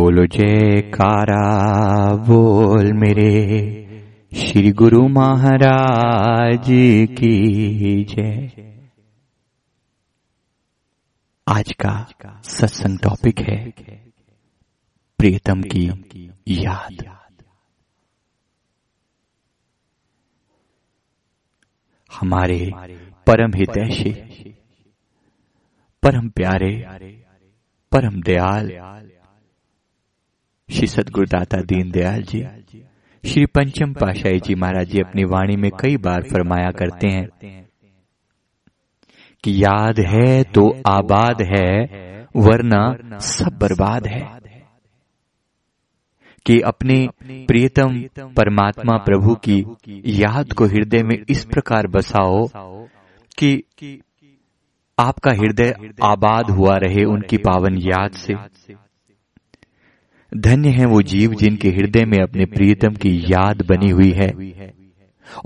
बोलो, जयकारा, बोल मेरे। श्री गुरु महाराज की जय। आज का सत्संग टॉपिक है प्रियतम की याद। हमारे परम हितैषी, परम प्यारे, परम दयाल श्री सदगुरुदाता दीन दयाल जी, श्री पंचम पाशाही जी महाराज जी अपनी वाणी में कई बार फरमाया करते हैं कि याद है तो आबाद है, वरना सब बर्बाद है। कि अपने प्रियतम परमात्मा प्रभु की याद को हृदय में इस प्रकार बसाओ कि आपका हृदय आबाद हुआ रहे उनकी पावन याद से। धन्य है वो जीव जिनके हृदय में अपने प्रियतम की याद बनी हुई है।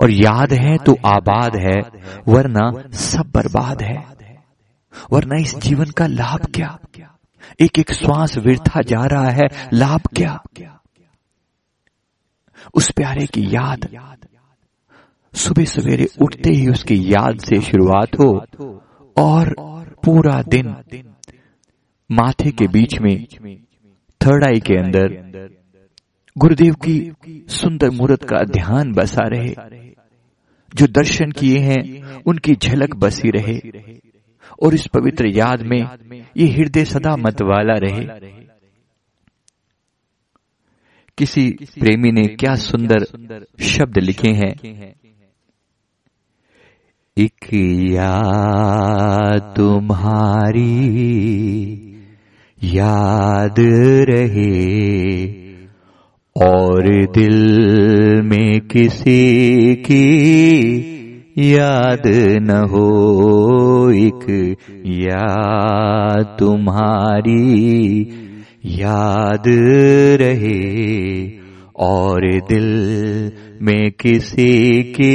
और याद है तो आबाद है, वरना सब बर्बाद है। वरना इस जीवन का लाभ क्या? एक एक श्वास वृथा जा रहा है, लाभ क्या? उस प्यारे की याद। सुबह सवेरे उठते ही उसकी याद से शुरुआत हो, और पूरा दिन माथे के बीच में थर्ड आई के अंदर गुरुदेव की सुंदर मूर्त का ध्यान बसा रहे। जो दर्शन किए हैं, उनकी झलक बसी रहे। और इस पवित्र याद में ये हृदय सदा मत वाला रहे। किसी प्रेमी ने क्या सुंदर शब्द लिखे हैं? एक याद तुम्हारी याद रहे और दिल में किसी की याद न हो, एक याद तुम्हारी याद रहे और दिल में किसी की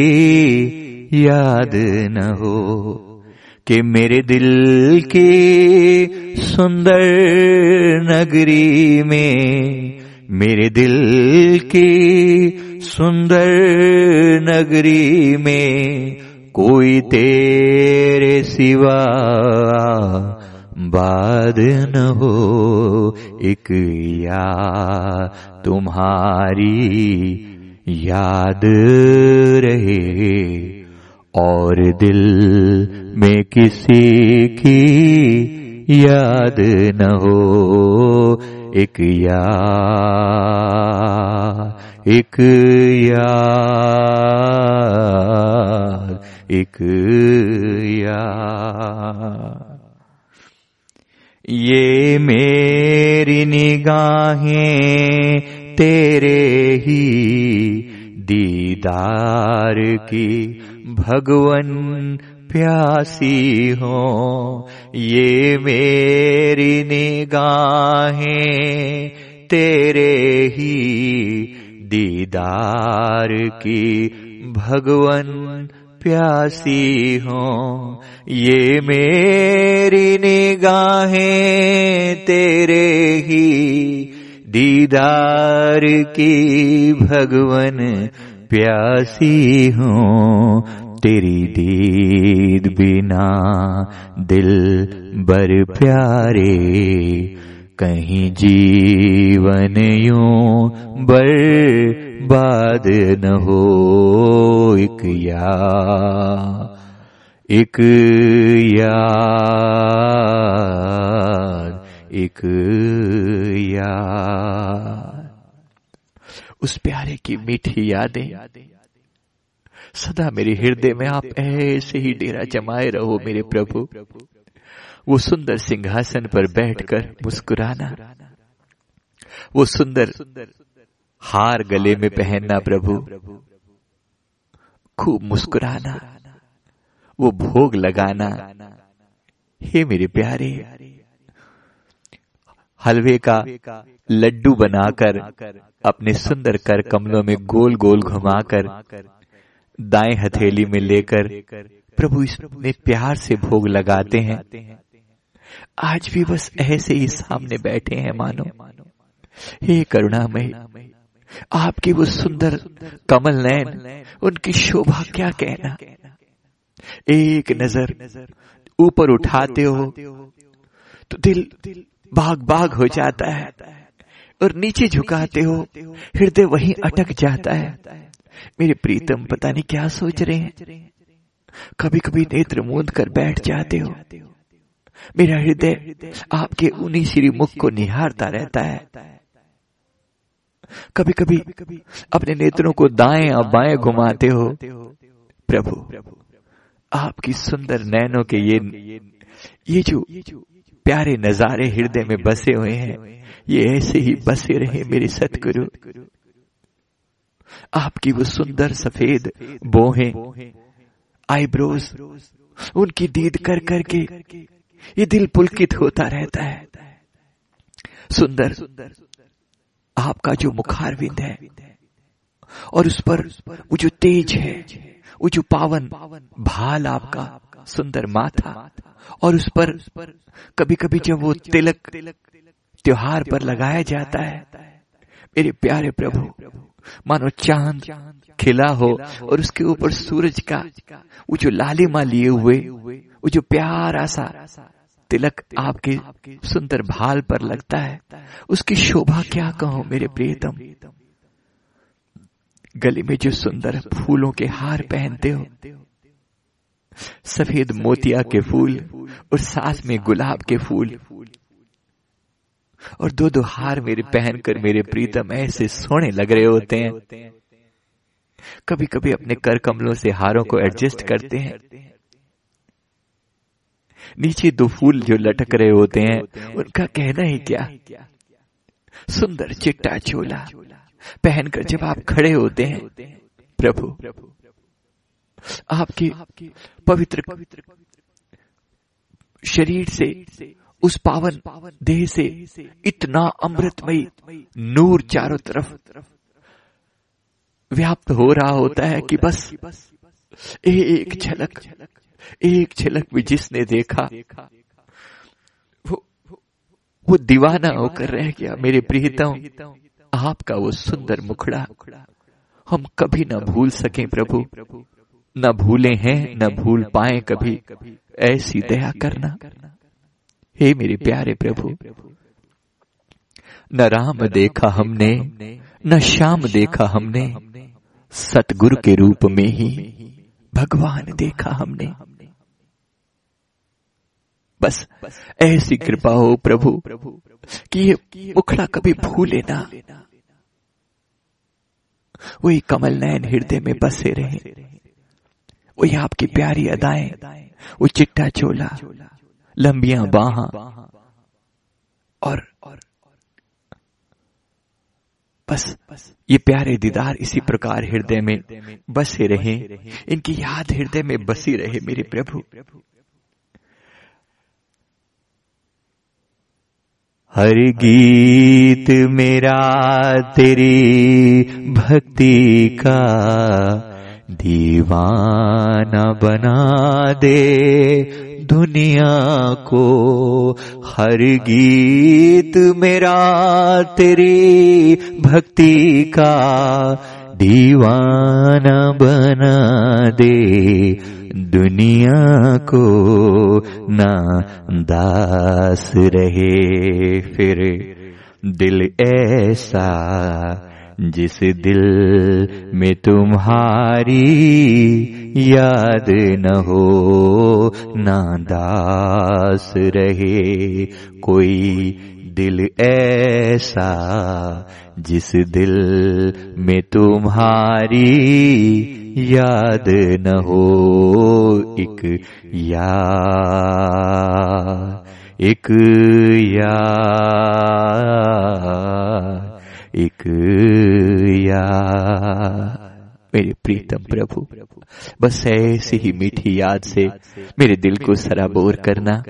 याद न हो। कि मेरे दिल की सुंदर नगरी में मेरे दिल की सुंदर नगरी में कोई तेरे सिवा बाद न हो। एक या तुम्हारी याद रहे। और दिल में किसी की याद न हो, एक या एक या एक या। ये मेरी निगाहें तेरे ही दीदार की भगवन प्यासी हो, ये मेरी निगाहें तेरे ही दीदार की भगवन प्यासी हो, ये मेरी निगाहें तेरे ही दीदार की भगवन प्यासी हो, तेरी दीद बिना दिल बर प्यारे। कहीं जीवन यूँ बर्बाद न हो, एक या, एक याद एक याद। उस प्यारे की मीठी यादें। सदा मेरे हृदय में आप ऐसे ही डेरा जमाए रहो मेरे प्रभु। वो सुंदर सिंहासन पर बैठकर मुस्कुराना। वो सुंदर हार गले में पहनना प्रभु। खूब मुस्कुराना। वो भोग लगाना। हे मेरे प्यारे। हलवे का लड्डू बनाकर अपने सुंदर कर कमलों में गोल गोल घुमाकर, दाएँ हथेली में लेकर, प्रभु इसमें प्यार से भोग लगाते हैं। आज भी बस ऐसे ही सामने बैठे हैं, मानो। हे करुणामय, आपकी वो सुंदर कमल नैन उनकी शोभा क्या कहना? एक नज़र ऊपर उठाते हो तो दिल बाग बाग हो जाता है। और नीचे झुकाते हो हृदय वहीं अटक जाता है। मेरे प्रीतम पता नहीं क्या सोच रहे हैं। कभी कभी नेत्र मूंद कर बैठ जाते हो। मेरा हृदय आपके उन्हीं श्री मुख को निहारता रहता है। कभी कभी अपने नेत्रों को दाएँ और बाएँ घुमाते हो। प्रभु आपकी सुंदर नैनों के ये ये जो प्यारे नजारे हृदय में बसे हुए हैं। ये ऐसे ही बसे रहे मेरे सतगुरु। आपकी वो सुंदर सफ़ेद बोहे आईब्रोज उनकी दीद कर करके ये दिल पुलकित होता रहता है। सुंदर आपका जो मुखारविंद है और उस पर वो जो तेज है वो जो पावन भाल आपका सुंदर माथा। और उस पर कभी कभी जब वो तिलक त्योहार पर लगाया जाता है। मेरे प्यारे प्रभु मानो चाँद खिला हो और उसके ऊपर सूरज का वो जो लालिमा लिए हुए वो जो प्यारा सा तिलक आपके सुंदर भाल पर लगता है उसकी शोभा क्या कहो मेरे प्रियतम? गले में जो सुंदर फूलों के हार पहनते हो सफ़ेद मोतिया के फूल और साथ में गुलाब के फूल और दो दो हार मेरे पहनकर मेरे प्रीतम ऐसे सोने लग रहे होते हैं। कभी कभी अपने कर कमलों से हारों को एडजस्ट करते हैं। नीचे दो फूल जो लटक रहे होते हैं उनका कहना ही क्या? सुंदर चिट्टा चोला पहनकर जब आप खड़े होते हैं प्रभु आपके पवित्र शरीर से उस पावन देह से इतना अमृतमयी नूर चारों तरफ़ व्याप्त हो रहा होता है कि बस एक झलक एक झलक भी जिसने देखा, वो वो दीवाना होकर रह गया। मेरे प्रियतम, आपका वो सुंदर मुखड़ा, हम कभी न भूल सके प्रभु। न भूले हैं, न भूल पाए कभी। ऐसी दया करना। करना हे मेरे प्यारे प्रभु न राम देखा हमने न श्याम देखा हमने सतगुरु के रूप में ही भगवान देखा हमने। बस ऐसी कृपा हो प्रभु कि ये मुखड़ा कभी भूले ना। वही कमल नयन हृदय में बसे रहे। वही आपकी प्यारी अदाएँ वो चिट्टा चोला। लंबिया बाहा। और बस, ये प्यारे दीदार इसी प्रकार हृदय में बसे रहे। इनकी याद हृदय में बसी रहे, मेरे प्रभु। हर गीत मेरा तेरी भक्ति का दीवाना बना दे दुनिया को। हर गीत मेरा तेरी भक्ति का दीवाना बना दे। दुनिया को ना दास रहे फिर दिल ऐसा जिस दिल में तुम्हारी याद न हो, ना दास रहे, कोई दिल ऐसा जिस दिल में तुम्हारी याद न हो, एक या एक या। एक या मेरे प्रीतम प्रभु, बस ऐसी ही मीठी याद से मेरे दिल को सराबोर करना।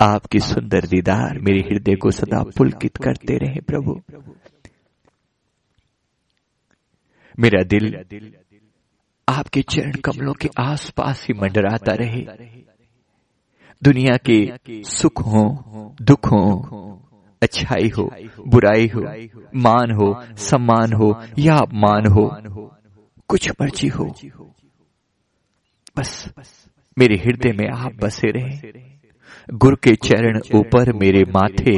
आपकी सुंदर दीदार मेरे हृदय को सदा पुलकित करते रहे प्रभु। मेरा दिल आपके चरण कमलों के आसपास ही मंडराता रहे। दुनिया के सुख हो दुख हो अच्छाई हो बुराई हो मान हो सम्मान हो या अपमान हो कुछ मर्ज़ी हो। बस मेरे हृदय में आप बसे रहे। गुरु के चरण ऊपर मेरे माथे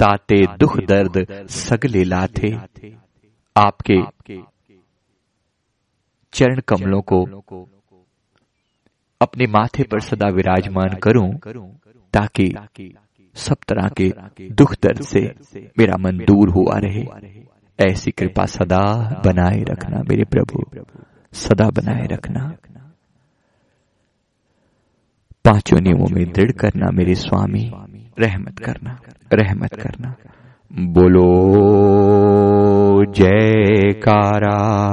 ताते दुख दर्द सगले लाथे। आपके चरण कमलों को अपने माथे पर सदा विराजमान करूँ ताकि सब तरह के दुख दर्द से मेरा मन दूर हुआ रहे। ऐसी कृपा सदा बनाए रखना मेरे प्रभु। सदा बनाए रखना। पाँचों नियमों में दृढ़ करना मेरे स्वामी। रहमत करना। रहमत करना। बोलो जयकारा।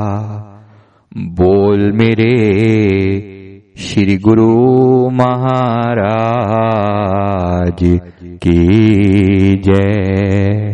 बोल मेरे श्री गुरु महाराज। की जय।